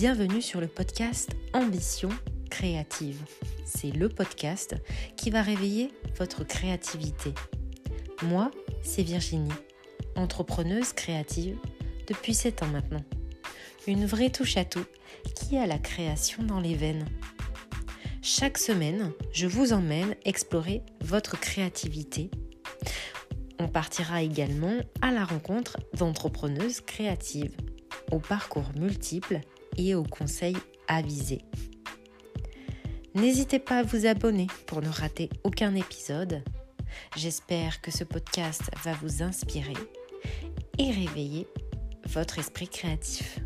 Bienvenue sur le podcast Ambition créative. C'est le podcast qui va réveiller votre créativité. Moi, c'est Virginie, entrepreneuse créative depuis 7 ans maintenant. Une vraie touche à tout qui a la création dans les veines. Chaque semaine, je vous emmène explorer votre créativité. On partira également à la rencontre d'entrepreneuses créatives, au parcours multiples et aux conseils avisés. N'hésitez pas à vous abonner pour ne rater aucun épisode. J'espère que ce podcast va vous inspirer et réveiller votre esprit créatif.